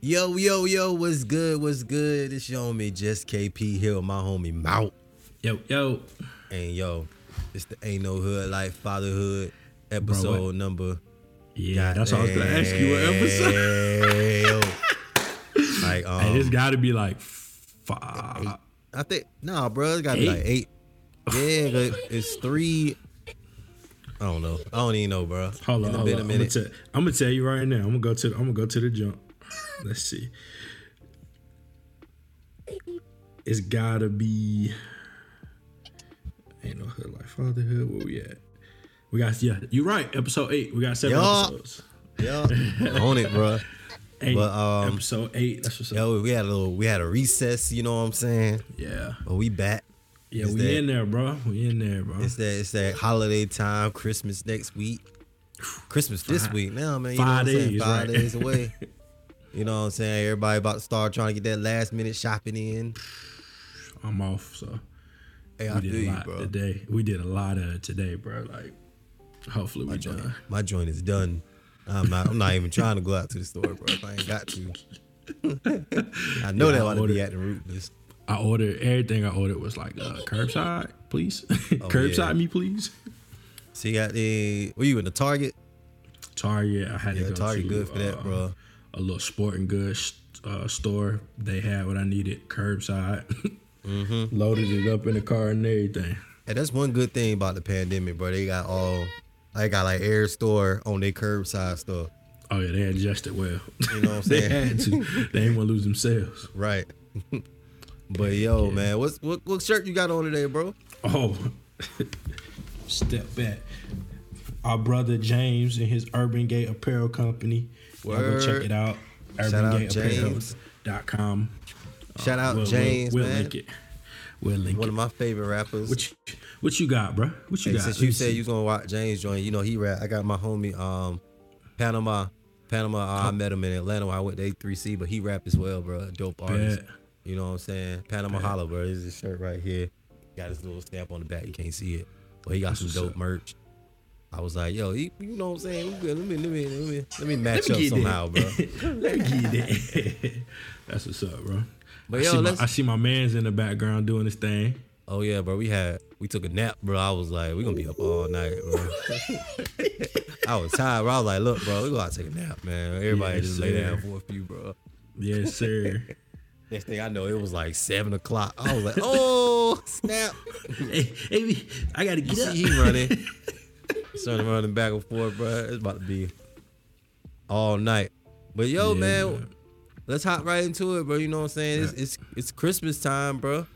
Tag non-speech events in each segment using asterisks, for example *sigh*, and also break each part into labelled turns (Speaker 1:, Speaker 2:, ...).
Speaker 1: Yo, yo, yo, what's good? What's good? It's your homie Just KP here with my homie Mout.
Speaker 2: Yo, yo.
Speaker 1: And yo, it's the Ain't No Hood Like Fatherhood episode
Speaker 2: what?
Speaker 1: number.
Speaker 2: Yeah, that's what I was gonna ask you what episode. *laughs*
Speaker 1: like, um,
Speaker 2: Hey, it's gotta be like five.
Speaker 1: I think, nah, bro, it's gotta be like eight. Yeah, it's three. I don't know. I don't even know, bro.
Speaker 2: Hold on, hold on.
Speaker 1: a
Speaker 2: I'm gonna,
Speaker 1: minute.
Speaker 2: I'm gonna tell you right now. I'm gonna go to. The, I'm gonna go to the jump. Let's see. It's gotta be. Ain't no hood like fatherhood. Where we at? We got yeah. You're right. Episode eight. We got seven
Speaker 1: Yup.
Speaker 2: episodes.
Speaker 1: Yeah, *laughs* on it, bro.
Speaker 2: Eight.
Speaker 1: But, um,
Speaker 2: episode eight. That's what's up.
Speaker 1: Yo, we had a little, we had a recess. You know what I'm saying?
Speaker 2: Yeah.
Speaker 1: But we back.
Speaker 2: Yeah.
Speaker 1: Is
Speaker 2: we
Speaker 1: that-
Speaker 2: in there, bro. We in there, bro.
Speaker 1: It's that it's that holiday time, Christmas next week. Christmas this week now, man. You
Speaker 2: five
Speaker 1: know what I'm saying?
Speaker 2: days,
Speaker 1: Five
Speaker 2: right.
Speaker 1: days away. *laughs* You know what I'm saying? Everybody about to start trying to get that last minute shopping in.
Speaker 2: I'm off. So.
Speaker 1: Hey, I
Speaker 2: we did a
Speaker 1: you,
Speaker 2: lot
Speaker 1: bro.
Speaker 2: today. We did a lot of today, bro. Like, hopefully we
Speaker 1: My joint,
Speaker 2: done.
Speaker 1: my joint is done. I'm not. I'm not even trying to go out to the store, bro. If I ain't got to. I know
Speaker 2: Yeah,
Speaker 1: that
Speaker 2: I
Speaker 1: want to be
Speaker 2: ordered-
Speaker 1: at the rootless.
Speaker 2: I ordered everything. I ordered was like uh, curbside, please. *laughs* curbside
Speaker 1: yeah.
Speaker 2: me, please.
Speaker 1: See, got the. Were you in the Target?
Speaker 2: Target. I had
Speaker 1: Yeah,
Speaker 2: to go to
Speaker 1: Target
Speaker 2: to
Speaker 1: good for that,
Speaker 2: uh,
Speaker 1: bro.
Speaker 2: A little sporting goods uh, store. They had what I needed. Curbside.
Speaker 1: Mm-hmm. *laughs*
Speaker 2: Loaded it up in the car and everything.
Speaker 1: And that's one good thing about the pandemic, bro. They got all. They got like air store on their curbside stuff.
Speaker 2: Oh yeah, they adjusted well.
Speaker 1: You know what I'm *laughs*
Speaker 2: they
Speaker 1: saying?
Speaker 2: had to. They ain't want to lose themselves.
Speaker 1: Right. *laughs* but yo, man, what's what what shirt you got on today, bro?
Speaker 2: Oh, step back. Our brother James and his Urban Gate Apparel Company. Y'all go check it out.
Speaker 1: Shout out James.
Speaker 2: UrbanGateApparel.com.
Speaker 1: Shout out
Speaker 2: We'll,
Speaker 1: James,
Speaker 2: we'll, we'll
Speaker 1: man.
Speaker 2: link it. We'll link
Speaker 1: One
Speaker 2: it.
Speaker 1: of my favorite rappers.
Speaker 2: What you, what you got, bro? What you
Speaker 1: Hey,
Speaker 2: got?
Speaker 1: since
Speaker 2: Let
Speaker 1: you said
Speaker 2: see.
Speaker 1: you was gonna watch James join, you know he rap. I got my homie um Panama. Panama, uh, I met him in Atlanta when I went to A3C, but he rap as well, bro. Dope artist. You know what I'm saying? Panama Holla, bro. This is his shirt right here. Got his little stamp on the back. You can't see it. But he got
Speaker 2: That's
Speaker 1: some dope
Speaker 2: up.
Speaker 1: merch. I was like, yo, he, you know what I'm saying? Let me let me let me let me match
Speaker 2: Let me
Speaker 1: up somehow, bro. *laughs*
Speaker 2: Let me get that. *laughs* That's what's up, bro.
Speaker 1: But
Speaker 2: I,
Speaker 1: yo,
Speaker 2: see my, I see my man's in the background doing his thing.
Speaker 1: Oh yeah, bro. We had we took a nap, bro. I was like, we gonna be up all night, bro. *laughs* I was tired, bro. I was like, look, bro, we gotta take a nap, man. Everybody
Speaker 2: Yes,
Speaker 1: just lay down for a few, bro.
Speaker 2: Yes, sir.
Speaker 1: Next thing I know, it was like seven o'clock. I was like, oh snap!
Speaker 2: hey, hey, I gotta
Speaker 1: You
Speaker 2: get up.
Speaker 1: see he running, starting running back and forth, bro. It's about to be all night. But yo,
Speaker 2: Yeah,
Speaker 1: man, let's hop right into it, bro. You know what I'm saying? It's it's, it's Christmas time, bro.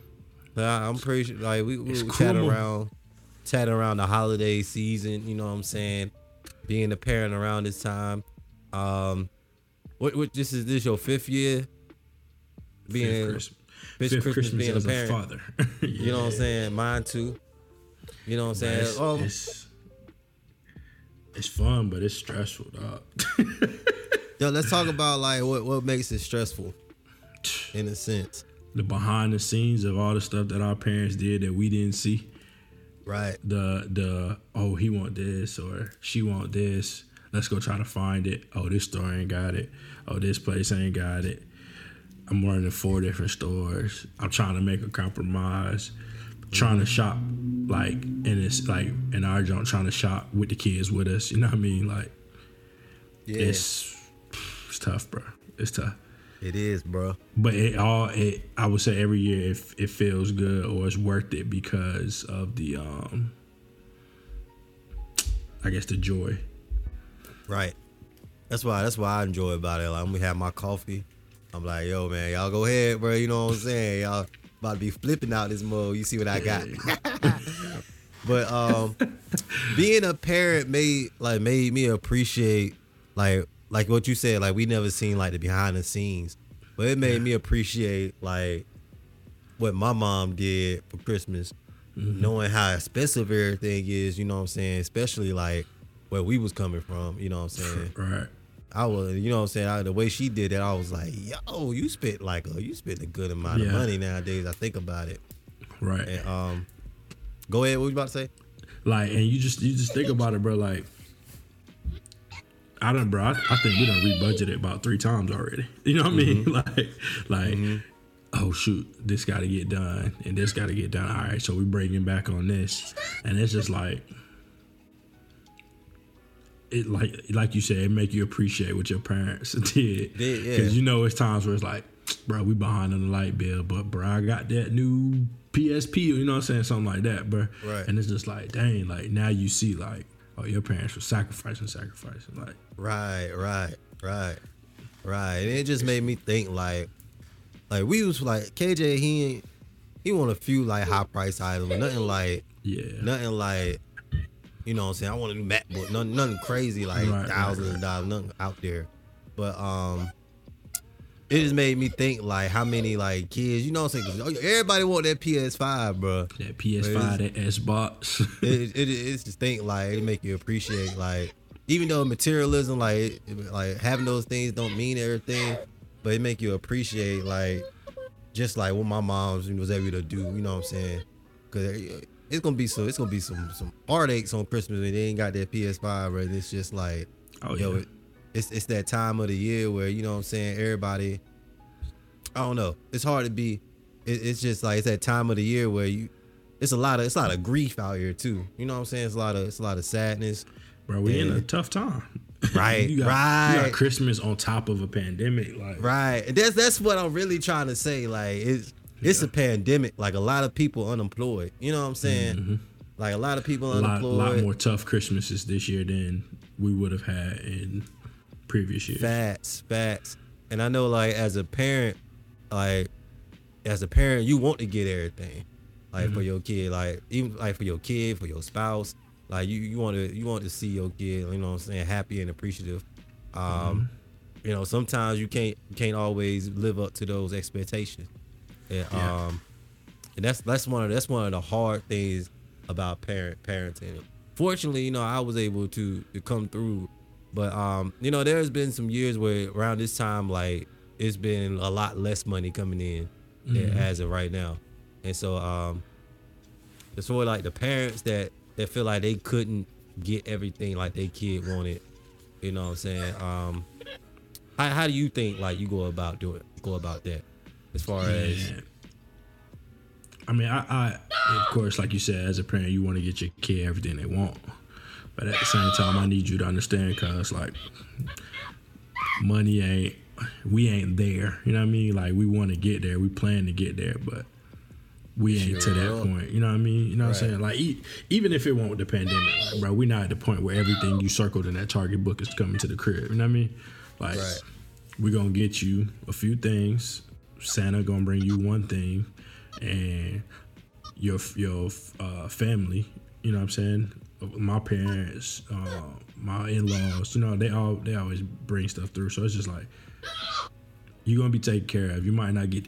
Speaker 1: I'm pretty sure, like we, we
Speaker 2: It's
Speaker 1: were chatting
Speaker 2: cool.
Speaker 1: around, chatting around the holiday season. You know what I'm saying? Being a parent around this time. Um, what what this is this your fifth year? Being
Speaker 2: Fifth Christmas,
Speaker 1: fifth Christmas
Speaker 2: Christmas
Speaker 1: being a
Speaker 2: as a,
Speaker 1: parent.
Speaker 2: father. *laughs*
Speaker 1: You know what I'm saying? Mine too. You know what I'm saying?
Speaker 2: It's,
Speaker 1: Um,
Speaker 2: it's, it's fun, but it's stressful, dog. *laughs*
Speaker 1: yo, let's talk about like what what makes it stressful, in a sense,
Speaker 2: the behind the scenes of all the stuff that our parents did that we didn't see.
Speaker 1: right?
Speaker 2: The the oh he want this or she want this. Let's go try to find it. Oh this store ain't got it. Oh this place ain't got it. I'm running four different stores. I'm trying to make a compromise. Trying to shop like and it's like in our joint trying to shop with the kids with us. You know what I mean? Like
Speaker 1: Yeah,
Speaker 2: it's it's tough, bro. It's tough.
Speaker 1: it is, bro.
Speaker 2: But it all it I would say every year it, it feels good or it's worth it because of the um I guess the joy.
Speaker 1: Right. That's why. That's why I enjoy about it. Like when we have my coffee, I'm like, yo, man, y'all go ahead, bro. You know what I'm saying? Y'all about to be flipping out this mode. You see what I got? *laughs* but um, being a parent made like made me appreciate like like what you said. Like we never seen like the behind the scenes, but it made me appreciate like what my mom did for Christmas, knowing how expensive everything is. You know what I'm saying? Especially like where we was coming from. You know what I'm saying?
Speaker 2: Right.
Speaker 1: I was, you know what I'm saying? I, the way she did it, I was like, yo, you spent like a, you spent a good amount of money nowadays. I think about it.
Speaker 2: Right.
Speaker 1: And um, go ahead. What you about to say?
Speaker 2: Like and you just you just think about it, bro, like I don't, bro. I, I think we done rebudgeted about three times already. *laughs* You know what I mean?
Speaker 1: Mm-hmm. *laughs*
Speaker 2: Like, like, oh shoot, this got to get done, and this got to get done. All right, so we bringing back on this, and it's just like, it like like you said, it make you appreciate what your parents *laughs* did.
Speaker 1: Did, yeah.
Speaker 2: Because you know, it's times where it's like, *tsk* bro, we behind on the light bill, but bro, I got that new PSP, you know what I'm saying, something like that, bro.
Speaker 1: Right.
Speaker 2: And it's just like, dang, like now you see, like, oh, your parents were sacrificing, sacrificing, like.
Speaker 1: Right, right, right, right. And it just made me think like, like we was like KJ. He he want a few like high price items, nothing like
Speaker 2: Yeah.
Speaker 1: nothing like, you know what I'm saying. I want a new MacBook, nothing, nothing crazy like
Speaker 2: Right,
Speaker 1: thousands
Speaker 2: right.
Speaker 1: of dollars, nothing out there. But um, it just made me think like how many like kids, you know what I'm saying? Everybody want that PS5, bro.
Speaker 2: That PS5, that Xbox. *laughs*
Speaker 1: it, it, it's just think like it make you appreciate like even though materialism like it- like having those things don't mean everything but it make you appreciate like just like what my mom was able to do you know what i'm saying because it's gonna be so it's gonna be some some heartaches on christmas and they ain't got that ps5 right? It's just like
Speaker 2: oh,
Speaker 1: yo
Speaker 2: yeah.
Speaker 1: it, it's, it's that time of the year where you know what i'm saying everybody i don't know. It's hard to be it, it's just like it's that time of the year where you it's a lot of it's a lot of grief out here too. You know what i'm saying? It's a lot of it's a lot of sadness.
Speaker 2: Bro, we in a tough time. *laughs*
Speaker 1: Right,
Speaker 2: you got, You got Christmas on top of a pandemic. Like,
Speaker 1: right. And that's that's what i'm really trying to say. Like it's it's a pandemic like a lot of people unemployed you know what i'm saying like a lot of people unemployed.
Speaker 2: a lot, lot more tough Christmases this year than we would have had in previous years.
Speaker 1: Facts, facts. And I know like as a parent, like as a parent, you want to get everything. Like
Speaker 2: Mm-hmm.
Speaker 1: for your kid, like even like for your kid, for your spouse. Like you, you want to you want to see your kid, you know what I'm saying, happy and appreciative. Um,
Speaker 2: Mm-hmm.
Speaker 1: you know, sometimes you can't you can't always live up to those expectations. And,
Speaker 2: Yeah.
Speaker 1: um and that's that's one of that's one of the hard things about parent parenting. Fortunately, you know, I was able to to come through, but um, you know, there's been some years where around this time, like it's been a lot less money coming in than as of right now, and so um, it's of like the parents that that feel like they couldn't get everything like their kid wanted. You know what I'm saying? Um, how how do you think like you go about doing go about that as far as
Speaker 2: I mean, I, I, of course, like you said, as a parent, you want to get your kid everything they want. But at the same time, I need you to understand, cause like, money ain't, we ain't there. You know what I mean? Like, we want to get there, we plan to get there, but we ain't to that point. You know what I mean? You know what
Speaker 1: Right.
Speaker 2: I'm saying? Like, e- even if it won't with the pandemic, like, bro, we not at the point where everything you circled in that Target book is coming to the crib. You know what I mean? Like,
Speaker 1: Right.
Speaker 2: we're gonna get you a few things. Santa gonna bring you one thing, and your your uh, family. You know what I'm saying? My parents, uh, my in laws. You know they all they always bring stuff through. So it's just like you're gonna be taken care of. You might not get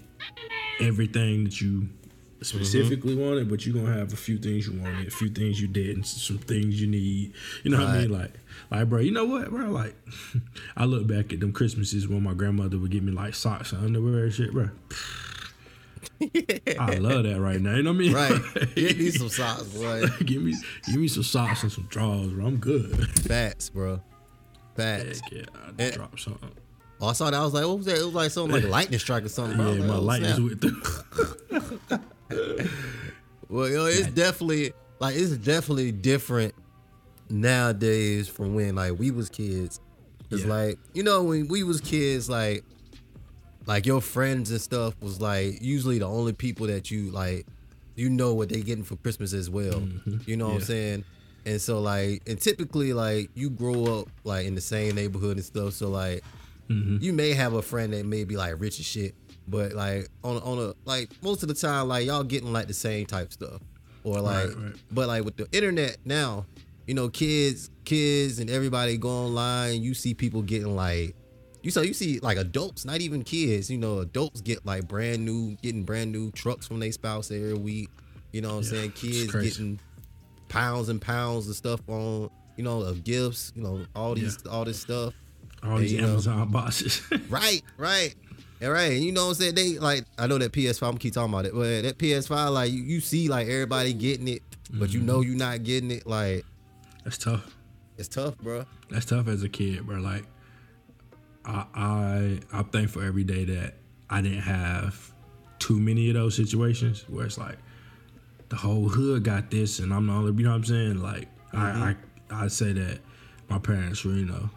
Speaker 2: everything that you specifically wanted, but you're gonna have a few things you wanted, a few things you didn't, some things you need. You know what I mean? Like, like, bro, you know what, bro? Like, *laughs* I look back at them Christmases when my grandmother would give me like socks and underwear and shit, bro. I love that right now. You know what I mean?
Speaker 1: right? *laughs* Give me some socks, boy. *laughs*
Speaker 2: give me, give me some socks and some drawers, bro. I'm good.
Speaker 1: Facts, bro. Facts.
Speaker 2: Heck yeah, I
Speaker 1: Eh.
Speaker 2: drop something.
Speaker 1: Oh, I saw that. I was like, what was that? It was like something like a lightning strike or something. bro.
Speaker 2: Yeah, my
Speaker 1: like,
Speaker 2: light
Speaker 1: oh, snap.
Speaker 2: went through. *laughs*
Speaker 1: Well, yo, it's definitely like it's definitely different nowadays from when like we was kids. It's
Speaker 2: Yeah.
Speaker 1: like you know when we was kids, like like your friends and stuff was like usually the only people that you like you know what they getting for Christmas as well. Mm-hmm. You know what I'm saying? And so like and typically like you grow up like in the same neighborhood and stuff. So like mm-hmm. you may have a friend that may be like rich as shit, but like on a, on a like most of the time like y'all getting like the same type stuff, or like
Speaker 2: Right, right.
Speaker 1: but like with the internet now, you know kids kids and everybody go online. You see people getting like you saw you see like adults, not even kids. You know adults get like brand new getting brand new trucks from their spouse every week. You know what I'm
Speaker 2: Yeah,
Speaker 1: saying? Kids getting pounds and pounds of stuff on you know of gifts. You know all these all this stuff.
Speaker 2: All
Speaker 1: Hey,
Speaker 2: these
Speaker 1: you know.
Speaker 2: Amazon boxes. *laughs*
Speaker 1: Right, right. And right, and you know what I'm saying? They like I know that PS5, I'm gonna keep talking about it, but that PS5, like you, you see like everybody getting it, but you mm-hmm. know you're not getting it. Like,
Speaker 2: That's tough.
Speaker 1: It's tough, bro.
Speaker 2: That's tough as a kid, bro. Like, I I I'm thankful every day that I didn't have too many of those situations where it's like the whole hood got this and I'm the only. You know what I'm saying? Like, I I mm-hmm. I say that my parents were, you know,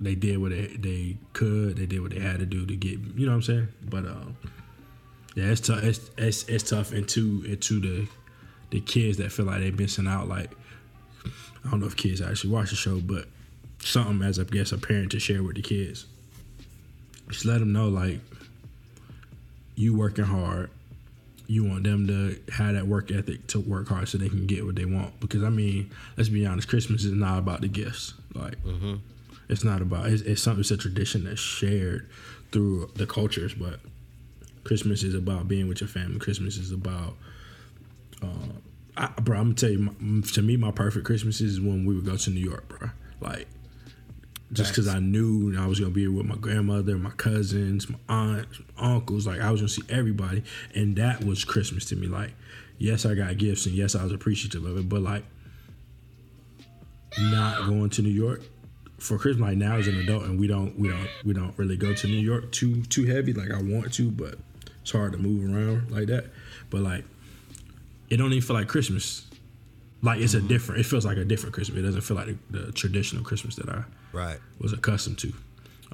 Speaker 2: they did what they they could, they did what they had to do to get. You know what I'm saying? But um, yeah, it's tough. It's it's it's tough into into the the kids that feel like they're missing out. Like, I don't know if kids actually watch the show, but something as I guess a parent to share with the kids. Just let them know like you working hard. You want them to have that work ethic to work hard so they can get what they want. Because I mean, let's be honest, Christmas is not about the gifts. Like, it's not about. It's, it's something. It's a tradition that's shared through the cultures, but Christmas is about being with your family. Christmas is about uh, I, bro, I'm gonna tell you, my, to me, my perfect Christmas is when we would go to New York, bro. Like, just because I knew I was gonna be with my grandmother, my cousins, my aunts, my uncles. Like, I was gonna see everybody, and that was Christmas to me. Like, yes, I got gifts, and yes, I was appreciative of it, but like, not going to New York for Christmas. Like now as an adult, and we don't, we don't, we don't really go to New York too, too heavy. Like I want to, but it's hard to move around like that. But like it don't even feel like Christmas. Like it's a different. It feels like a different Christmas. It doesn't feel like the, the traditional Christmas that I
Speaker 1: Right.
Speaker 2: was accustomed to.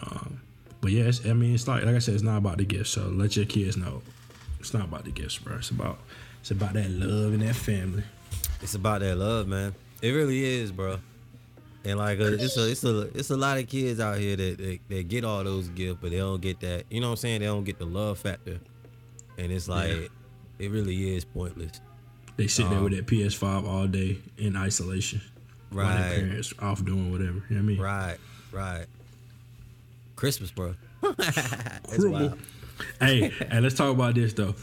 Speaker 2: Um, but yeah, I mean, it's like like I said, it's not about the gifts. So let your kids know, it's not about the gifts, bro. It's about it's about that love and that family.
Speaker 1: It's about that love, man. It really is, bro. And like, uh, it's a, it's a, it's a lot of kids out here that, that that get all those gifts, but they don't get that. You know what I'm saying? They don't get the love factor, and it's like,
Speaker 2: Yeah.
Speaker 1: it really is pointless.
Speaker 2: They sit there
Speaker 1: Um,
Speaker 2: with that PS5 all day in isolation. While their
Speaker 1: Right.
Speaker 2: parents off doing whatever. You know what I mean?
Speaker 1: Right. Right. Christmas, bro. *laughs* That's wild.
Speaker 2: hey, and let's talk about this though.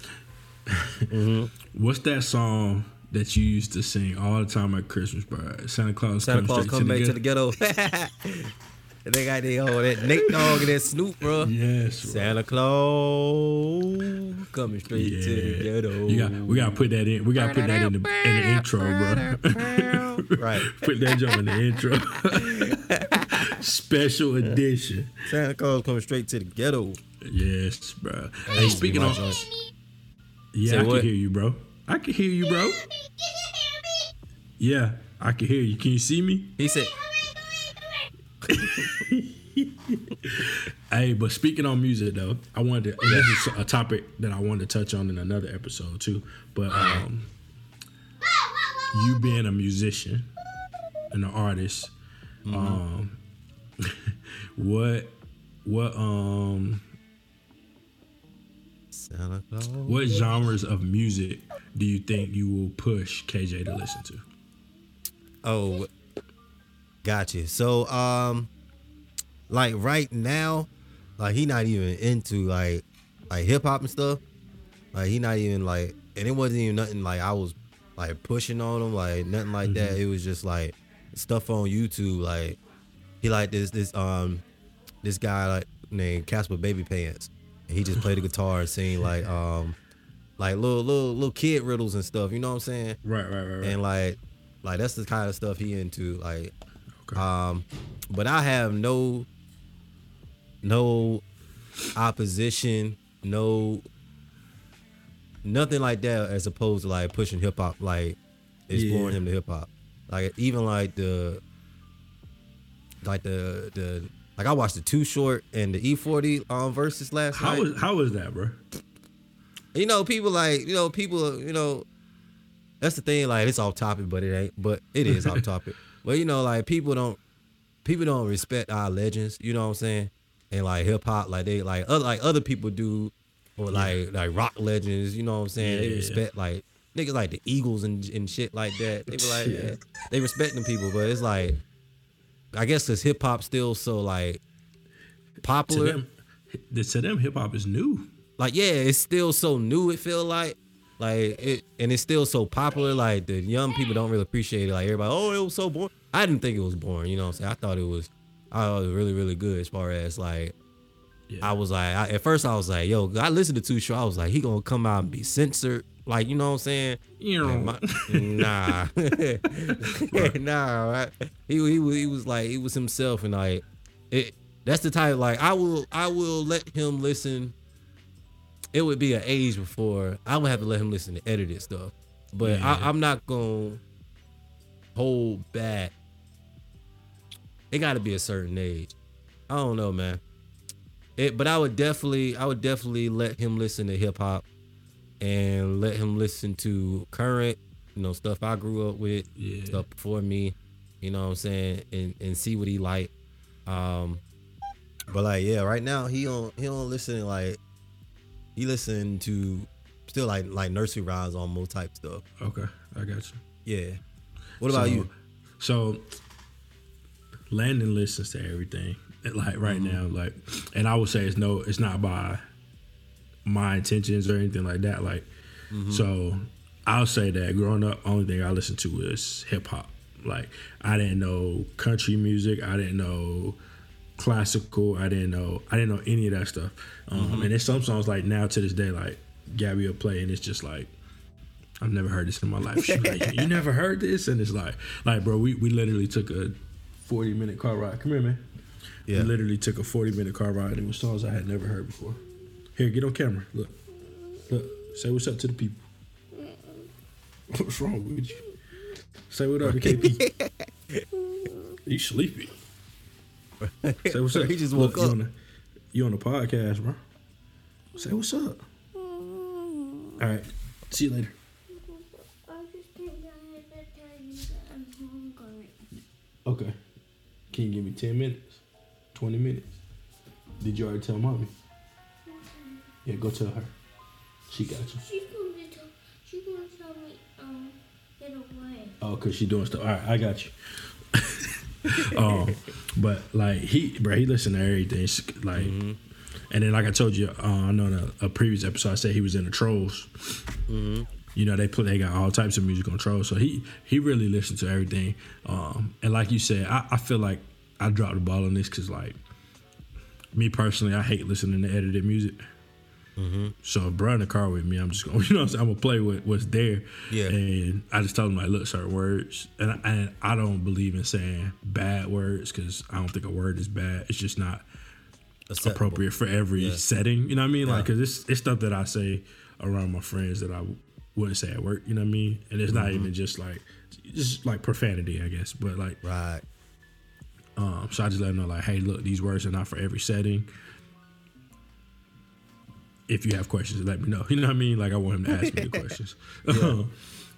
Speaker 2: *laughs* What's that song that you used to sing all the time at Christmas, bro? Santa Claus,
Speaker 1: Santa
Speaker 2: come
Speaker 1: Claus
Speaker 2: straight
Speaker 1: come back
Speaker 2: to
Speaker 1: to
Speaker 2: the
Speaker 1: ghetto. *laughs* they got they oh that Nate Dogg and that Snoop, bro.
Speaker 2: Yes, bro.
Speaker 1: Santa Claus coming straight to the ghetto.
Speaker 2: You got, we gotta put that in. We gotta put that in the in the intro, bro. *laughs*
Speaker 1: right. *laughs*
Speaker 2: put that jump in the intro. Special edition.
Speaker 1: Santa Claus coming straight to the ghetto.
Speaker 2: Yes, bro. Hey,
Speaker 1: used
Speaker 2: speaking of, yeah,
Speaker 1: Say
Speaker 2: I
Speaker 1: what?
Speaker 2: can hear you, bro. I can hear you, bro. Yeah, I can hear you. Can you see me?
Speaker 1: He said, *laughs*
Speaker 2: Hey, but speaking on music though, I wanted to. This is a topic that I wanted to touch on in another episode too. But um, you being a musician and an artist, um, *laughs* what, what, um, what genres of music do you think you will push KJ to listen to?
Speaker 1: Oh, gotcha. So, um, like right now, like he not even into like like hip hop and stuff. Like he not even like, and it wasn't even nothing like I was like pushing on him, like nothing like that. It was just like stuff on YouTube. Like he like this this um this guy like named Caspar Babypants. And he just played the guitar and sing like *laughs* um like little little little kid riddles and stuff. You know what I'm saying?
Speaker 2: Right, right, right, right.
Speaker 1: and like like that's the kind of stuff he into like
Speaker 2: Okay.
Speaker 1: um but i have no no opposition no nothing like that as opposed to like pushing hip-hop like exploring
Speaker 2: Yeah.
Speaker 1: him to hip-hop like even like the like the the like i watched the Too Short and the E-40 um Verzuz last
Speaker 2: how
Speaker 1: night
Speaker 2: was how was that, bro?
Speaker 1: You know, people like you know, people you know, that's the thing. Like it's off topic, but it ain't. But it is off *laughs* topic. But you know, like people don't people don't respect our legends. You know what I'm saying? And like hip hop, like they like other like other people do, or like like rock legends. You know what I'm saying? They respect like niggas like the Eagles and and shit like that. They be like
Speaker 2: Yeah.
Speaker 1: yeah, they respect them people, but it's like I guess cause hip hop still so like
Speaker 2: To
Speaker 1: popular
Speaker 2: them, to them, hip hop is new.
Speaker 1: Like yeah, it's still so new. It feel like like it, and it's still so popular. Like the young people don't really appreciate it. Like everybody, oh, it was so boring. I didn't think it was boring. You know what I'm saying? I thought it was, I thought it was really really good as far as like.
Speaker 2: Yeah.
Speaker 1: I was like, I, at first I was like, yo, I listened to Too Short. I was like, he gonna come out and be censored. like you know what I'm saying.
Speaker 2: You know,
Speaker 1: My- nah, *laughs* *laughs* nah. Right? He he was he was like he was himself, and like it. That's the type. Like I will I will let him listen. It would be an age before I would have to let him listen to edited stuff, but
Speaker 2: Yeah.
Speaker 1: I, I'm not gonna hold back. It got to be a certain age. I don't know, man. It, but I would definitely, I would definitely let him listen to hip hop, and let him listen to current, you know, stuff I grew up with,
Speaker 2: Yeah.
Speaker 1: stuff before me, you know what I'm saying, and and see what he like. Um, but like, yeah, right now he don't he don't listen to, like he listened to still like like nursery rhymes almost type stuff.
Speaker 2: okay, I got you.
Speaker 1: Yeah. What about you?
Speaker 2: So Landon listens to everything. *laughs* Like right mm-hmm. now, like and I would say it's no it's not by my intentions or anything like that. Like mm-hmm. so I'll say that growing up, only thing I listened to was hip hop. Like I didn't know country music, I didn't know classical, I didn't know I didn't know any of that stuff. Um and there's some songs like now to this day, like Gabby will play and it's just like I've never heard this in my life. Like, you never heard this? And it's like, like, bro, we, we literally took a 40 minute car ride. Come here, man.
Speaker 1: Yeah.
Speaker 2: We literally took a 40 minute car ride and it was songs I had never heard before. Here, get on camera. Look. Look. Say what's up to the people. *laughs* What's wrong with you? Say what up to KP. *laughs* you sleepy. *laughs* Say what's up.
Speaker 1: He just
Speaker 2: Look,
Speaker 1: woke
Speaker 2: you
Speaker 1: up.
Speaker 2: On the, you on the podcast, bro. Say what's up. All right. See you later.
Speaker 3: I just think I had to tell you that I'm hungry.
Speaker 2: Okay. Can you give me 10 minutes? 20 minutes? Did you already tell mommy? Yeah, go tell her. She got you.
Speaker 3: She's going to tell, she's going to tell me, um, get away.
Speaker 2: Oh, cause she's doing stuff. All right, I got you. *laughs* um, but like he, bro, he listened to everything. Like, and then like I told you, uh, I know in a, a previous episode, I said he was in the Trolls. You know, they put they got all types of music on Trolls, so he he really listened to everything. Um, and like you said, I, I feel like I dropped the ball on this because like me personally, I hate listening to edited music. So, bro, in the car with me, I'm just going, *laughs* you know, what I'm, saying? I'm gonna play with what's there.
Speaker 1: Yeah.
Speaker 2: And I just told him like, look, certain words, and I, and I don't believe in saying bad words because I don't think a word is bad. It's just not
Speaker 1: Acceptable.
Speaker 2: appropriate for every
Speaker 1: Yeah.
Speaker 2: setting. You know what I mean? Like, cause it's it's stuff that I say around my friends that I wouldn't say at work. You know what I mean? And it's not even just like just like profanity, I guess. But like,
Speaker 1: Right.
Speaker 2: um, so I just let them know like, hey, look, these words are not for every setting. If you have questions, let me know. *laughs* You know what I mean? Like I want him to ask me the *laughs* questions.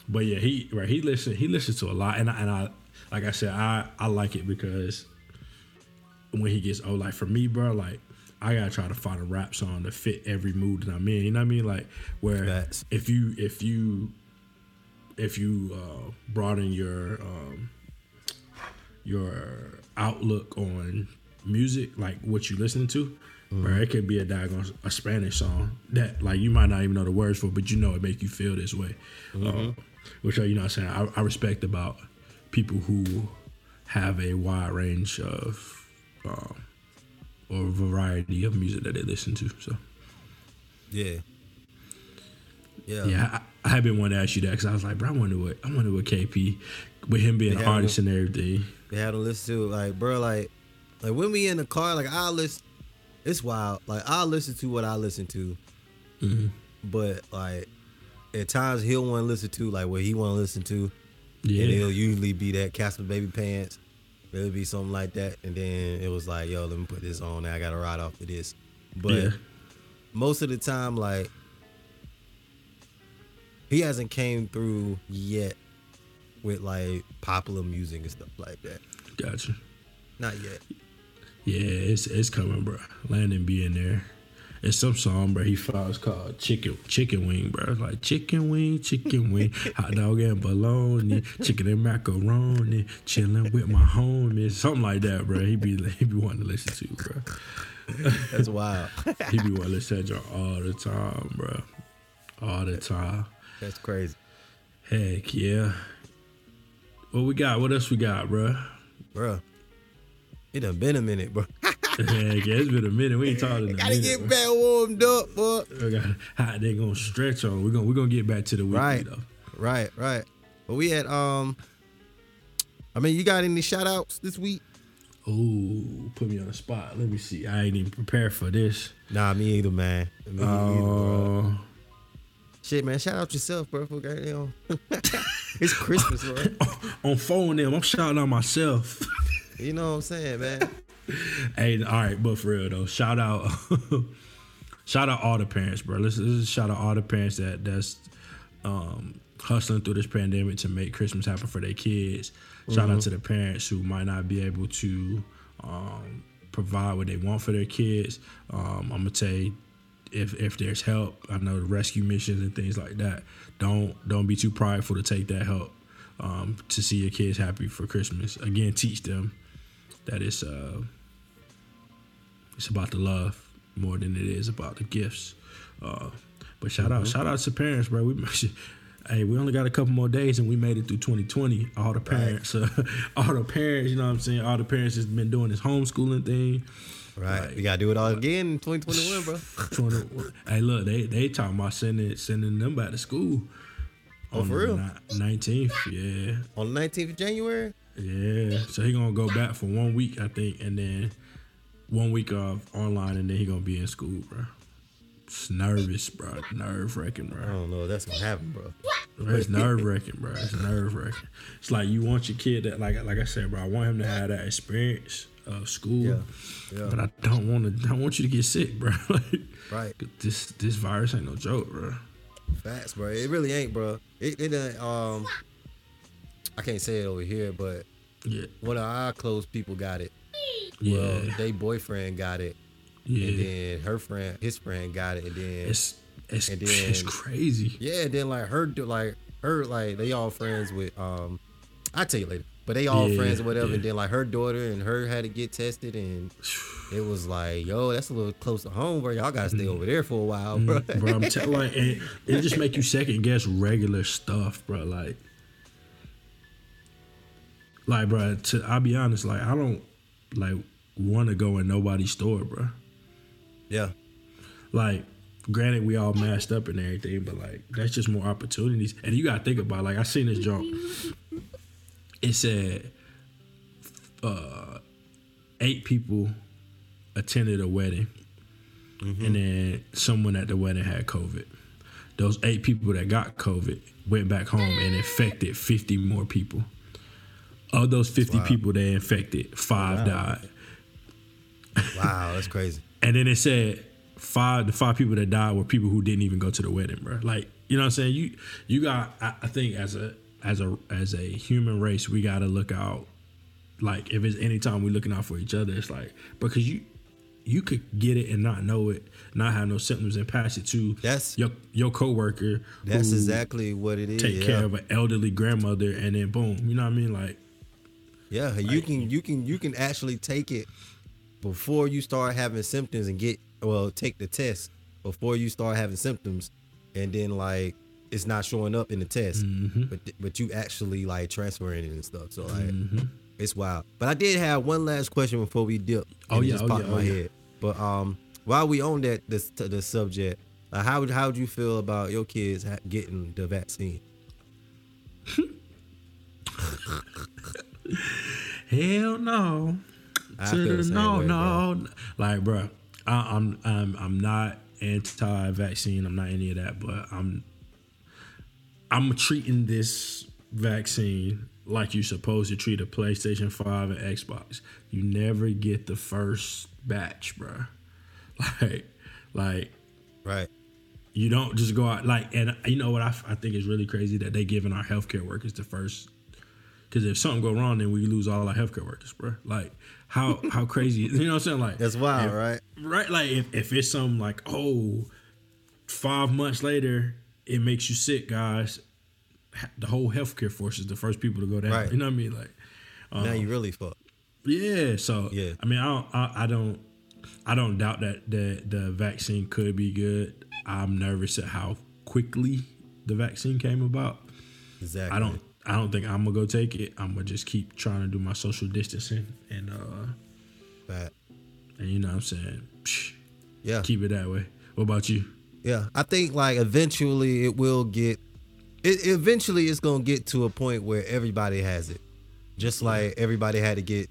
Speaker 2: but yeah, he right. He listen. He listens to a lot, and I, and I like I said, I I like it because when he gets old, like for me, bro, like I gotta try to find a rap song to fit every mood that I'm in. You know what I mean? Like where
Speaker 1: Facts.
Speaker 2: if you if you if you uh, broaden your um, your outlook on music, like what you listen to, right? It could be a daggone a Spanish song that like you might not even know the words for, but you know it make you feel this way. Uh, which are you know what I'm saying I, I respect about people who have a wide range of um, or variety of music that they listen to. So
Speaker 1: Yeah. Yeah.
Speaker 2: yeah, I, I have been wanting to ask you that because I was like, bro, I wonder what I wonder what KP with him being an artist and everything.
Speaker 1: They had to listen to it. Like, bro, like, like when we in the car, like I listen. It's wild. Like I listen to what I listen to,
Speaker 2: Mm-hmm.
Speaker 1: but like at times he'll want to listen to like what he want to listen to,
Speaker 2: Yeah,
Speaker 1: and it'll usually be that Caspar Babypants. It'll be something like that, and then it was like, yo, let me put this on. I gotta ride off of this. But
Speaker 2: Yeah.
Speaker 1: most of the time, like he hasn't came through yet with like popular music and stuff like that.
Speaker 2: gotcha.
Speaker 1: Not yet.
Speaker 2: Yeah, it's it's coming, bro. Landon be in there. It's some song, bro. He files called Chicken Chicken Wing, bro. It's like chicken wing, chicken wing, hot dog and bologna, chicken and macaroni, chilling with my homies, something like that, bro. He be he be wanting to listen to, bro.
Speaker 1: That's wild. *laughs*
Speaker 2: He be wanting to listen to all the time, bro. All the time.
Speaker 1: That's crazy,
Speaker 2: Heck yeah. What we got? What else we got, bro?
Speaker 1: bro. It done been a minute, bro. *laughs*
Speaker 2: yeah, it's been a minute. We ain't talking in a
Speaker 1: Gotta
Speaker 2: minute.
Speaker 1: get
Speaker 2: bro.
Speaker 1: back warmed up, boy.
Speaker 2: We got how they gonna stretch on. We're gonna we're gonna get back to the weekly
Speaker 1: Right.
Speaker 2: though.
Speaker 1: Right, right. But we had um I mean, you got any shout outs this week?
Speaker 2: Oh, put me on the spot. Let me see. I ain't even prepared for this.
Speaker 1: Nah, me either, man. Me either, bro.
Speaker 2: Uh,
Speaker 1: Shit, man. Shout out yourself, bro. For goddamn. *laughs* it's Christmas, bro. *laughs*
Speaker 2: on phone them, I'm shouting out myself.
Speaker 1: You know what I'm saying, man? *laughs*
Speaker 2: hey, all right, but for real though, shout out, *laughs* shout out all the parents, bro. Let's, let's shout out all the parents that that's um, hustling through this pandemic to make Christmas happen for their kids. Shout out to the parents who might not be able to um, provide what they want for their kids. Um, I'm gonna say if if there's help, I know the rescue missions and things like that. Don't don't be too prideful to take that help um, to see your kids happy for Christmas. Again, teach them that it's uh, it's about the love more than it is about the gifts. Uh, but shout out, shout out to parents, bro. We *laughs* hey, we only got a couple more days and we made it through 2020. All the parents, uh, *laughs* all the parents, you know what I'm saying? All the parents has been doing this homeschooling thing.
Speaker 1: Right.
Speaker 2: Right.
Speaker 1: We gotta do it all again in 2021, bro. *laughs*
Speaker 2: 20 hey, look, they they talking about sending sending them back to school.
Speaker 1: Oh,
Speaker 2: on
Speaker 1: for
Speaker 2: the
Speaker 1: real?
Speaker 2: 19th, yeah.
Speaker 1: On the 19th of January?
Speaker 2: Yeah, so he gonna go back for one week, I think, and then one week of online, and then he gonna be in school, bro. It's nervous, bro. Nerve wracking, bro.
Speaker 1: I don't know. That's gonna happen, bro.
Speaker 2: It's nerve wracking, bro. It's nerve wracking. It's like you want your kid that, like, like I said, bro. I want him to have that experience of school,
Speaker 1: Yeah. Yeah.
Speaker 2: but I don't want to. I don't want you to get sick, bro. *laughs* like,
Speaker 1: Right.
Speaker 2: this this virus ain't no joke, bro.
Speaker 1: Facts, bro. It really ain't, bro. It, it um, I can't say it over here, but
Speaker 2: Yeah,
Speaker 1: one of our close people got it.
Speaker 2: yeah,
Speaker 1: Well, they boyfriend got it, and then her friend, his friend got it, and then
Speaker 2: It's it's
Speaker 1: and
Speaker 2: it's crazy.
Speaker 1: yeah, and then like her, like her, like they all friends with, um, I'll tell you later. But they all
Speaker 2: Yeah,
Speaker 1: friends or whatever,
Speaker 2: yeah.
Speaker 1: and then like her daughter and her had to get tested, and *sighs* it was like, yo, that's a little close to home, bro. Y'all gotta stay over there for a while, bro.
Speaker 2: Mm. bro. I'm *laughs* telling like it just make you second guess regular stuff, bro. Like, like, bro. To I'll be honest, like I don't like want to go in nobody's store, bro.
Speaker 1: yeah,
Speaker 2: Like, granted, we all masked up and everything, but like that's just more opportunities. And you gotta think about it, like I seen this joke. It said, uh, eight people attended a wedding, and then someone at the wedding had COVID. Those eight people that got COVID went back home and infected fifty more people. Of those fifty
Speaker 1: Wow.
Speaker 2: people they infected, five
Speaker 1: Wow.
Speaker 2: died.
Speaker 1: wow, that's crazy. *laughs*
Speaker 2: And then it said five the five people that died were people who didn't even go to the wedding, bro. Like, you know what I'm saying? You you got I, I think as a as a as a human race, we gotta look out like if it's anytime we're looking out for each other, it's like because you you could get it and not know it, not have no symptoms and pass it to
Speaker 1: That's-
Speaker 2: your your coworker.
Speaker 1: That's exactly what it is.
Speaker 2: take
Speaker 1: yeah.
Speaker 2: care of an elderly grandmother and then boom. You know what I mean? Like
Speaker 1: Yeah, you can you can you can actually take it before you start having symptoms and get well take the test before you start having symptoms, and then like it's not showing up in the test,
Speaker 2: Mm-hmm.
Speaker 1: but but you actually like transferring it and stuff. So like it's wild. But I did have one last question before we dip.
Speaker 2: Oh, yeah,
Speaker 1: just
Speaker 2: oh,
Speaker 1: popped
Speaker 2: yeah,
Speaker 1: my
Speaker 2: oh, yeah.
Speaker 1: head. But um, while we on that this the subject, uh, how how would you feel about your kids getting the vaccine? *laughs*
Speaker 2: Hell no.
Speaker 1: I
Speaker 2: to
Speaker 1: feel
Speaker 2: the no,
Speaker 1: way, bro.
Speaker 2: no. Like, bro, I, I'm, I'm, I'm not anti-vaccine. I'm not any of that. But I'm, I'm treating this vaccine like you're supposed to treat a PlayStation Five and Xbox. You never get the first batch, bro. *laughs* Like, like
Speaker 1: Right.
Speaker 2: you don't just go out like and you know what I, I think is really crazy that they giving our healthcare workers the first because if something go wrong then we lose all our healthcare workers bro like how *laughs* how crazy you know what i'm saying like
Speaker 1: That's wild,
Speaker 2: if-
Speaker 1: right?
Speaker 2: right like if, if it's something like oh five months later it makes you sick guys the whole healthcare force is the first people to go down
Speaker 1: Right.
Speaker 2: you know what i mean like
Speaker 1: now um, you really fucked.
Speaker 2: yeah. So
Speaker 1: Yeah.
Speaker 2: I mean, I don't, I, I don't, I don't doubt that that the vaccine could be good. I'm nervous at how quickly the vaccine came about.
Speaker 1: Exactly.
Speaker 2: I don't, I don't think I'm gonna go take it. I'm gonna just keep trying to do my social distancing and uh
Speaker 1: Fact.
Speaker 2: And you know what I'm saying? Psh,
Speaker 1: Yeah.
Speaker 2: keep it that way. What about you?
Speaker 1: Yeah, I think like eventually it will get. It eventually it's gonna get to a point where everybody has it, just like everybody had to get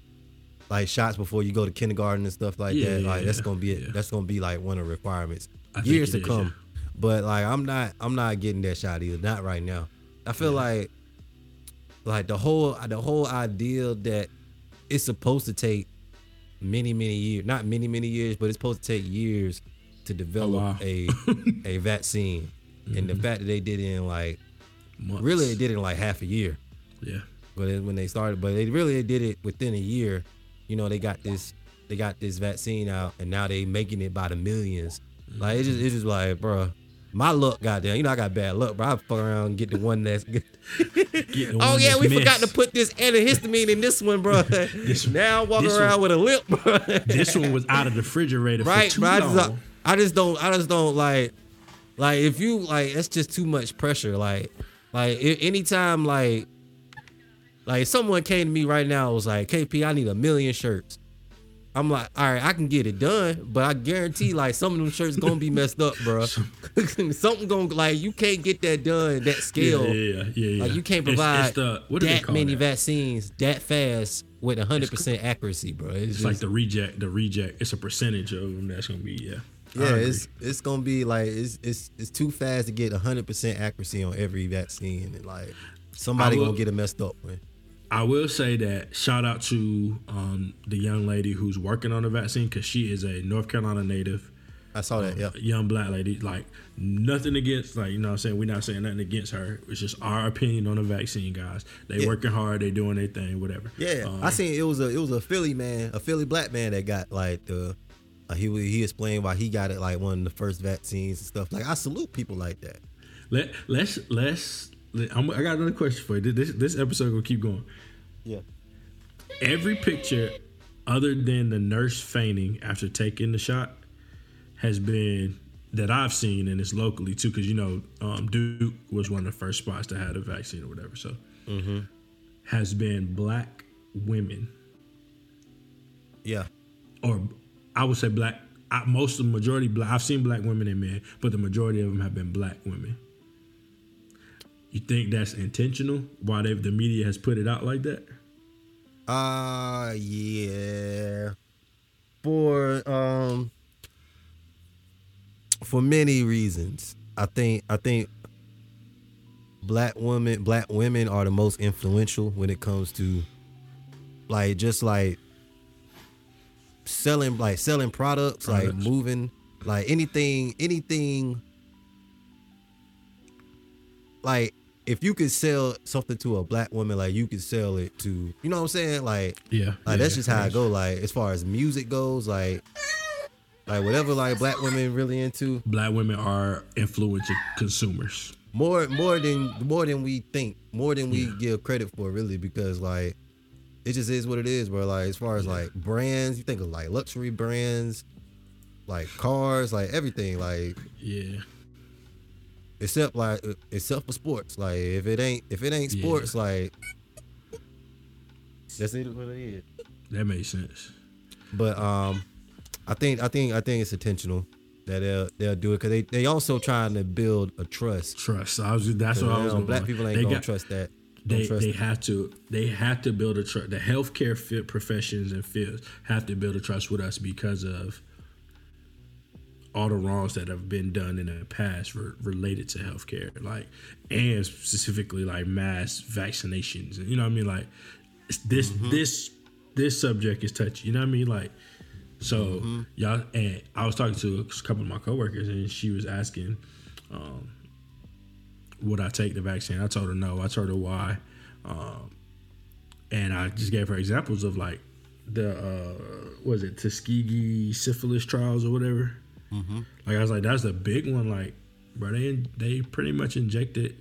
Speaker 1: like shots before you go to kindergarten and stuff like
Speaker 2: Yeah,
Speaker 1: that. Like that's
Speaker 2: yeah,
Speaker 1: gonna be it.
Speaker 2: yeah.
Speaker 1: That's gonna be like one of the requirements
Speaker 2: I
Speaker 1: years to
Speaker 2: is,
Speaker 1: come.
Speaker 2: yeah.
Speaker 1: But like I'm not I'm not getting that shot either. Not right now. I feel like like the whole the whole idea that it's supposed to take many many years not many many years but it's supposed to take years to develop
Speaker 2: wow.
Speaker 1: a *laughs* a vaccine. And the mm-hmm. fact that they did it in like
Speaker 2: Months.
Speaker 1: really they did it in like half a year.
Speaker 2: Yeah.
Speaker 1: but then when they started but they really did it within a year. You know they got this they got this vaccine out and now they making it by the millions. Like it's just mm-hmm. it's just like bro my luck goddamn you know i got bad luck bro i fuck around and get the one that's *laughs*
Speaker 2: the
Speaker 1: Oh
Speaker 2: one
Speaker 1: yeah,
Speaker 2: that's
Speaker 1: we forgot to put this antihistamine in this one, bro. *laughs* now walking around
Speaker 2: one-
Speaker 1: with a lip, bro.
Speaker 2: This one was out of the refrigerator
Speaker 1: right,
Speaker 2: for too
Speaker 1: bro. I just, uh,
Speaker 2: long.
Speaker 1: I just don't, I just don't like, like if you like, that's just too much pressure. Like, like anytime, like, like someone came to me right now, and was like, KP, I need a million shirts. I'm like, all right, I can get it done, but I guarantee, like, some of them shirts gonna be messed up, bro. *laughs* *laughs* Something gonna like, you can't get that done that scale.
Speaker 2: Yeah, yeah, yeah. yeah.
Speaker 1: Like you can't provide
Speaker 2: it's the, what
Speaker 1: that many
Speaker 2: that?
Speaker 1: vaccines that fast with hundred percent accuracy, bro. It's,
Speaker 2: It's
Speaker 1: just,
Speaker 2: like the reject, the reject. It's a percentage of them that's gonna be yeah.
Speaker 1: Yeah, it's it's gonna be like it's it's it's too fast to get hundred percent accuracy on every vaccine, and like somebody
Speaker 2: will-
Speaker 1: gonna get it messed up, man.
Speaker 2: I will say that shout out to um, the young lady who's working on the vaccine because she is a North Carolina native,
Speaker 1: I saw that. Yeah,
Speaker 2: a young black lady. Like nothing against, like you know, what I'm saying we're not saying nothing against her. It's just our opinion on the vaccine, guys. They
Speaker 1: Yeah.
Speaker 2: working hard, they doing their thing, whatever.
Speaker 1: yeah.
Speaker 2: Um,
Speaker 1: I seen it was a it was a Philly man, a Philly black man that got like the. Uh, he he explained why he got it like one of the first vaccines and stuff. Like I salute people like that.
Speaker 2: Let let's let's. Let, I'm, I got another question for you. This this episode gonna keep going.
Speaker 1: Yeah.
Speaker 2: Every picture, other than the nurse fainting after taking the shot, has been that I've seen, and it's locally too, because you know um, Duke was one of the first spots to have a vaccine or whatever. So, has been black women,
Speaker 1: Yeah.
Speaker 2: or I would say black. I, most of the majority black. I've seen black women and men, but the majority of them have been black women. You think that's intentional? Why they the media has put it out like that?
Speaker 1: Uh yeah. For um for many reasons. I think I think black women black women are the most influential when it comes to like just like selling like selling products, like moving like anything anything like if you could sell something to a black woman like you could sell it to you know what I'm saying like
Speaker 2: Yeah,
Speaker 1: like
Speaker 2: yeah,
Speaker 1: that's just how I go. Like as far as music goes, like like whatever like black women really into,
Speaker 2: black women are influential consumers.
Speaker 1: more more than more than we think, more than we give credit for, really, because like it just is what it is, bro. Like as far as like brands, you think of like luxury brands, like cars, like everything, like
Speaker 2: Yeah,
Speaker 1: except like except for sports. Like if it ain't if it ain't
Speaker 2: Yeah.
Speaker 1: sports, like that's it what it is.
Speaker 2: that makes sense.
Speaker 1: But um, I think I think I think it's intentional that they'll they'll do it because they they also trying to build a trust.
Speaker 2: Trust. I was. That's what I was.
Speaker 1: You know,
Speaker 2: Going
Speaker 1: black people ain't
Speaker 2: they
Speaker 1: gonna
Speaker 2: got-
Speaker 1: trust that. Don't
Speaker 2: They
Speaker 1: trust
Speaker 2: they have to they have to build a trust. The healthcare fit professions and fields have to build a trust with us because of all the wrongs that have been done in the past re- related to healthcare, like and specifically like mass vaccinations. And you know what I mean? Like this
Speaker 1: Mm-hmm.
Speaker 2: this this subject is touchy. You know what I mean? Like so
Speaker 1: Mm-hmm.
Speaker 2: y'all and I was talking to a couple of my coworkers and she was asking um, would I take the vaccine? I told her no. I told her why, um, and I just gave her examples of like the uh, was it Tuskegee syphilis trials or whatever. Mm-hmm. Like I was like, that's the big one. Like, bro, they they pretty much injected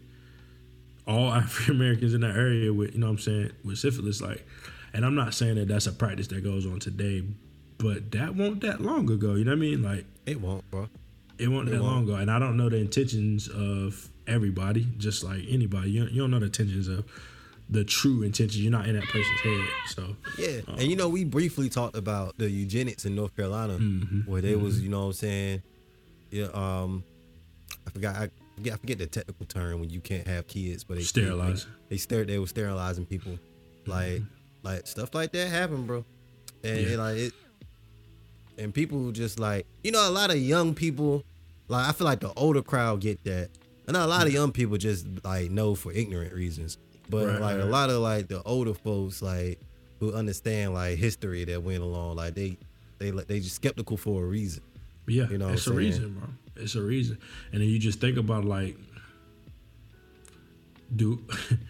Speaker 2: all *laughs* African Americans in that area with you know what I'm saying with syphilis. Like, and I'm not saying that that's a practice that goes on today, but that won't that long ago. You know what I mean? Like,
Speaker 1: It won't, bro.
Speaker 2: it won't that long ago, and I don't know the intentions of everybody. Just like anybody, you, you don't know the intentions of the true intentions. You're not in that person's head. So
Speaker 1: Yeah, and you know we briefly talked about the eugenics in North Carolina,
Speaker 2: Mm-hmm.
Speaker 1: where they was, you know, what I'm saying, yeah, um, I forgot, I forget, I forget the technical term when you can't have kids, but they
Speaker 2: Sterilizing.
Speaker 1: They, they, ster- they were sterilizing people, like, like stuff like that happened, bro, and
Speaker 2: Yeah.
Speaker 1: it, like it, and people just like, you know, a lot of young people, like I feel like the older crowd get that, and a lot of young people just like know for ignorant reasons, but
Speaker 2: Right,
Speaker 1: like a lot of like the older folks like who understand like history that went along like they they they just skeptical for a reason
Speaker 2: Yeah,
Speaker 1: You know
Speaker 2: it's a
Speaker 1: saying?
Speaker 2: reason, bro. It's a reason. And then you just think about like, do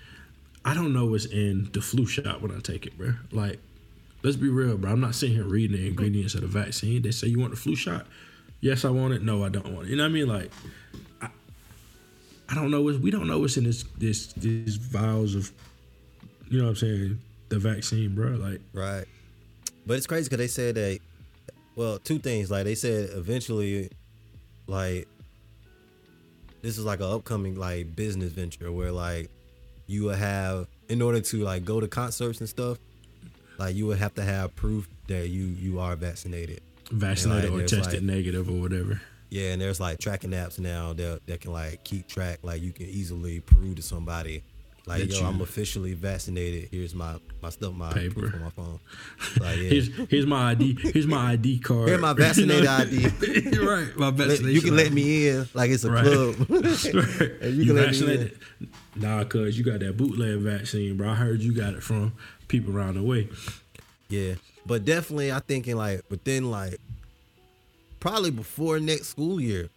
Speaker 2: *laughs* I don't know what's in the flu shot when I take it, bro. Like, let's be real, bro. I'm not sitting here reading the ingredients of the vaccine. They say you want the flu shot. Yes, I want it. No, I don't want it. You know what I mean? Like, I, don't know. We don't know what's in this this these vials of, you know what I'm saying? The vaccine, bro. Like,
Speaker 1: right but it's crazy because they said that well two things like they said eventually like this is like an upcoming like business venture where like you would have in order to like go to concerts and stuff like you would have to have proof that you you are vaccinated
Speaker 2: vaccinated
Speaker 1: like,
Speaker 2: or tested
Speaker 1: like-
Speaker 2: negative or whatever.
Speaker 1: Yeah, and there's like tracking apps now that that can like keep track. Like you can easily prove to somebody, like
Speaker 2: That
Speaker 1: yo,
Speaker 2: you-
Speaker 1: I'm officially vaccinated. Here's my my stuff, my
Speaker 2: Paper.
Speaker 1: proof on my phone. *laughs* Like yeah,
Speaker 2: Here's here's my ID. Here's my ID card.
Speaker 1: Here's my *laughs* vaccinated
Speaker 2: ID. *laughs* You're right, my
Speaker 1: Let-
Speaker 2: vaccination.
Speaker 1: you can let me in like it's a
Speaker 2: Right.
Speaker 1: club.
Speaker 2: Right.
Speaker 1: And
Speaker 2: You,
Speaker 1: you can let me
Speaker 2: vaccinated? Nah, cause you got that bootleg vaccine, bro. I heard you got it from people around the way.
Speaker 1: yeah, but definitely, I think in like within like probably before next school year.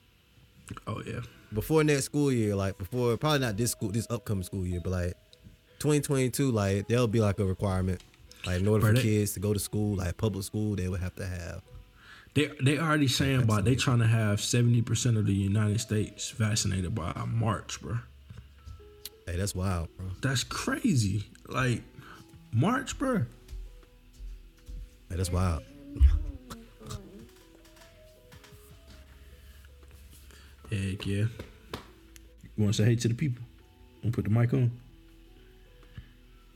Speaker 2: Oh yeah.
Speaker 1: before next school year, like before probably not this school, this upcoming school year, but like 2022, like there'll be like a requirement, like in order
Speaker 2: Bro,
Speaker 1: for
Speaker 2: they-
Speaker 1: kids to go to school, like public school, they would have to have.
Speaker 2: They they already saying about they trying to have seventy percent of the United States vaccinated by March, bro.
Speaker 1: Hey, that's wild, bro.
Speaker 2: That's crazy. Like March, bro.
Speaker 1: Hey, that's wild.
Speaker 2: Heck yeah. You want to say hey to the people? I'm put the mic on.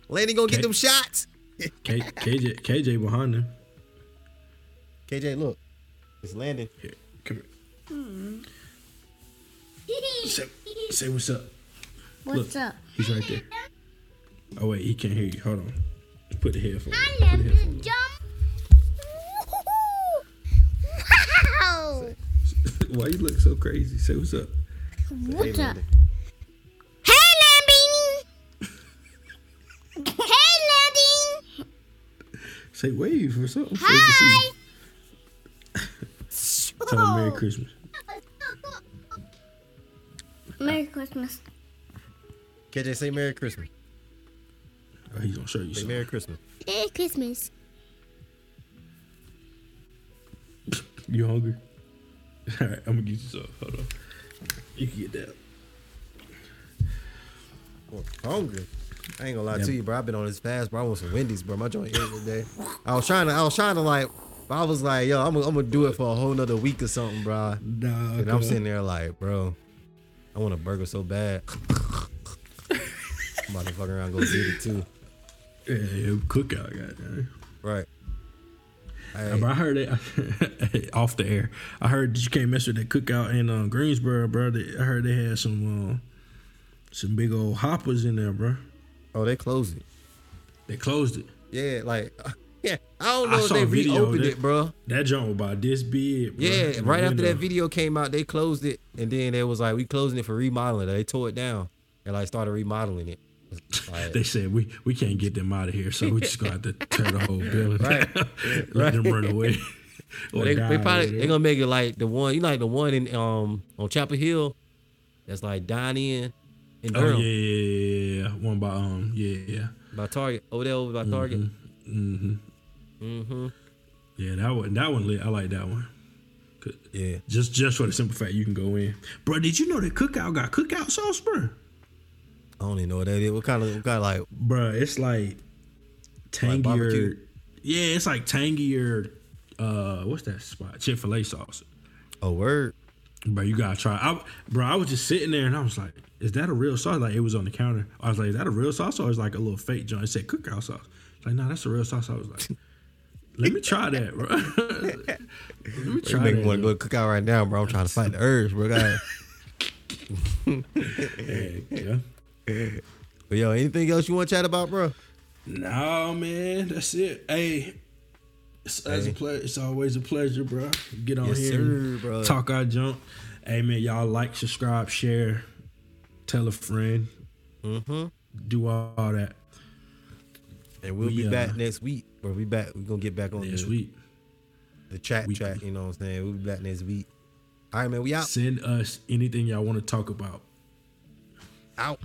Speaker 1: Lady gonna get them shots. *laughs*
Speaker 2: K, KJ KJ behind him.
Speaker 1: KJ, look, it's Landon.
Speaker 2: Here, come here. Hmm. Say, say what's up.
Speaker 3: What's
Speaker 2: Look.
Speaker 3: up?
Speaker 2: He's right there. Oh wait, he can't hear you. Hold on. Put the headphone.
Speaker 3: I
Speaker 2: Put
Speaker 3: love
Speaker 2: the
Speaker 3: to
Speaker 2: headphone. Why you look so crazy? Say what's up.
Speaker 3: What's
Speaker 1: Hey,
Speaker 3: up?
Speaker 1: Landon.
Speaker 3: Hey, Landon! *laughs* hey, Landon!
Speaker 2: Say wave or something.
Speaker 3: Hi!
Speaker 2: can *laughs* see. Tell him Merry Christmas.
Speaker 3: Merry Christmas.
Speaker 1: KJ, say Merry Christmas.
Speaker 2: Oh, he's gonna show you
Speaker 1: Say
Speaker 2: something.
Speaker 1: Merry Christmas.
Speaker 3: Merry Christmas. *laughs*
Speaker 2: You hungry? *laughs* All right, I'm gonna get you some. Hold on. You can get that.
Speaker 1: Well, hungry. I ain't gonna lie
Speaker 2: Yeah.
Speaker 1: to you, bro. I've been on this fast, bro. I want some Wendy's, bro. My joint ate today. I was trying to, I was trying to like, I was like, yo, I'm, gonna- I'm gonna do it for a whole nother week or something, bro.
Speaker 2: Nah,
Speaker 1: And I'm sitting there like, bro, I want a burger so bad. *laughs* I'm about to fuck around and go get it too.
Speaker 2: Yeah, yeah, cookout, goddamn.
Speaker 1: Right.
Speaker 2: Hey. I heard it *laughs* off the air. I heard that you can't mess with that cookout in uh, Greensboro, bro. They, I heard they had some uh, some big old hoppers in there, bro.
Speaker 1: oh, they closed it.
Speaker 2: They closed it.
Speaker 1: Yeah, like, *laughs* yeah. I don't
Speaker 2: I
Speaker 1: know if they reopened
Speaker 2: that-
Speaker 1: it, bro.
Speaker 2: That joint was about this big. Bro,
Speaker 1: Yeah, right after that video came out, they closed it, and then it was like we closing it for remodeling. They tore it down and like started remodeling it. Like,
Speaker 2: They said we we can't get them out of here, so we just gonna have to tear the whole building
Speaker 1: Right.
Speaker 2: down, let them run away. *laughs*
Speaker 1: they, they probably they gonna make it like the one you know, like the one in um on Chapel Hill, that's like Dine In in
Speaker 2: Oh yeah, yeah, yeah, yeah, one by um yeah yeah
Speaker 1: by Target over there over by Target.
Speaker 2: mm-hmm.
Speaker 1: Mm-hmm.
Speaker 2: yeah that one that one lit. I like that one.
Speaker 1: Yeah,
Speaker 2: Just just for the simple fact you can go in, bro. Did you know that cookout got cookout sauce, bro?
Speaker 1: I don't even know what that is. What kind of what kind of like
Speaker 2: Bro, it's like tangier.
Speaker 1: barbecue?
Speaker 2: yeah, it's like tangier. Uh, what's that spot? Chick Fil A sauce.
Speaker 1: a word?
Speaker 2: Bro, you gotta try. I, bro, I was just sitting there and I was like, "Is that a real sauce?" Like it was on the counter. I was like, "Is that a real sauce or is like a little fake joint?" It said cookout sauce. Like, no, that's a real sauce. I was like, *laughs* "Let me try that, bro. *laughs* Let me
Speaker 1: You
Speaker 2: try
Speaker 1: make
Speaker 2: that."
Speaker 1: go to cookout right now, bro. I'm trying to fight the urge, bro. *laughs*
Speaker 2: Hey, yeah.
Speaker 1: But *laughs* yo, anything else you want to chat about, bro?
Speaker 2: No, man, that's it. Hey, it's, as a
Speaker 1: Hey.
Speaker 2: ple- it's always a pleasure, bro. Get on
Speaker 1: Yes,
Speaker 2: here,
Speaker 1: sir, bro.
Speaker 2: talk our junk. Hey, man, y'all like, subscribe, share, tell a friend,
Speaker 1: Mm-hmm.
Speaker 2: do all, all that
Speaker 1: And we'll
Speaker 2: We,
Speaker 1: be
Speaker 2: uh,
Speaker 1: back next week. Bro, we back. We're gonna get back on
Speaker 2: this
Speaker 1: the,
Speaker 2: week.
Speaker 1: the chat
Speaker 2: We-
Speaker 1: chat. You know what I'm saying? We'll be back next week. All right, man. We out.
Speaker 2: Send us anything y'all want to talk about.
Speaker 1: Out.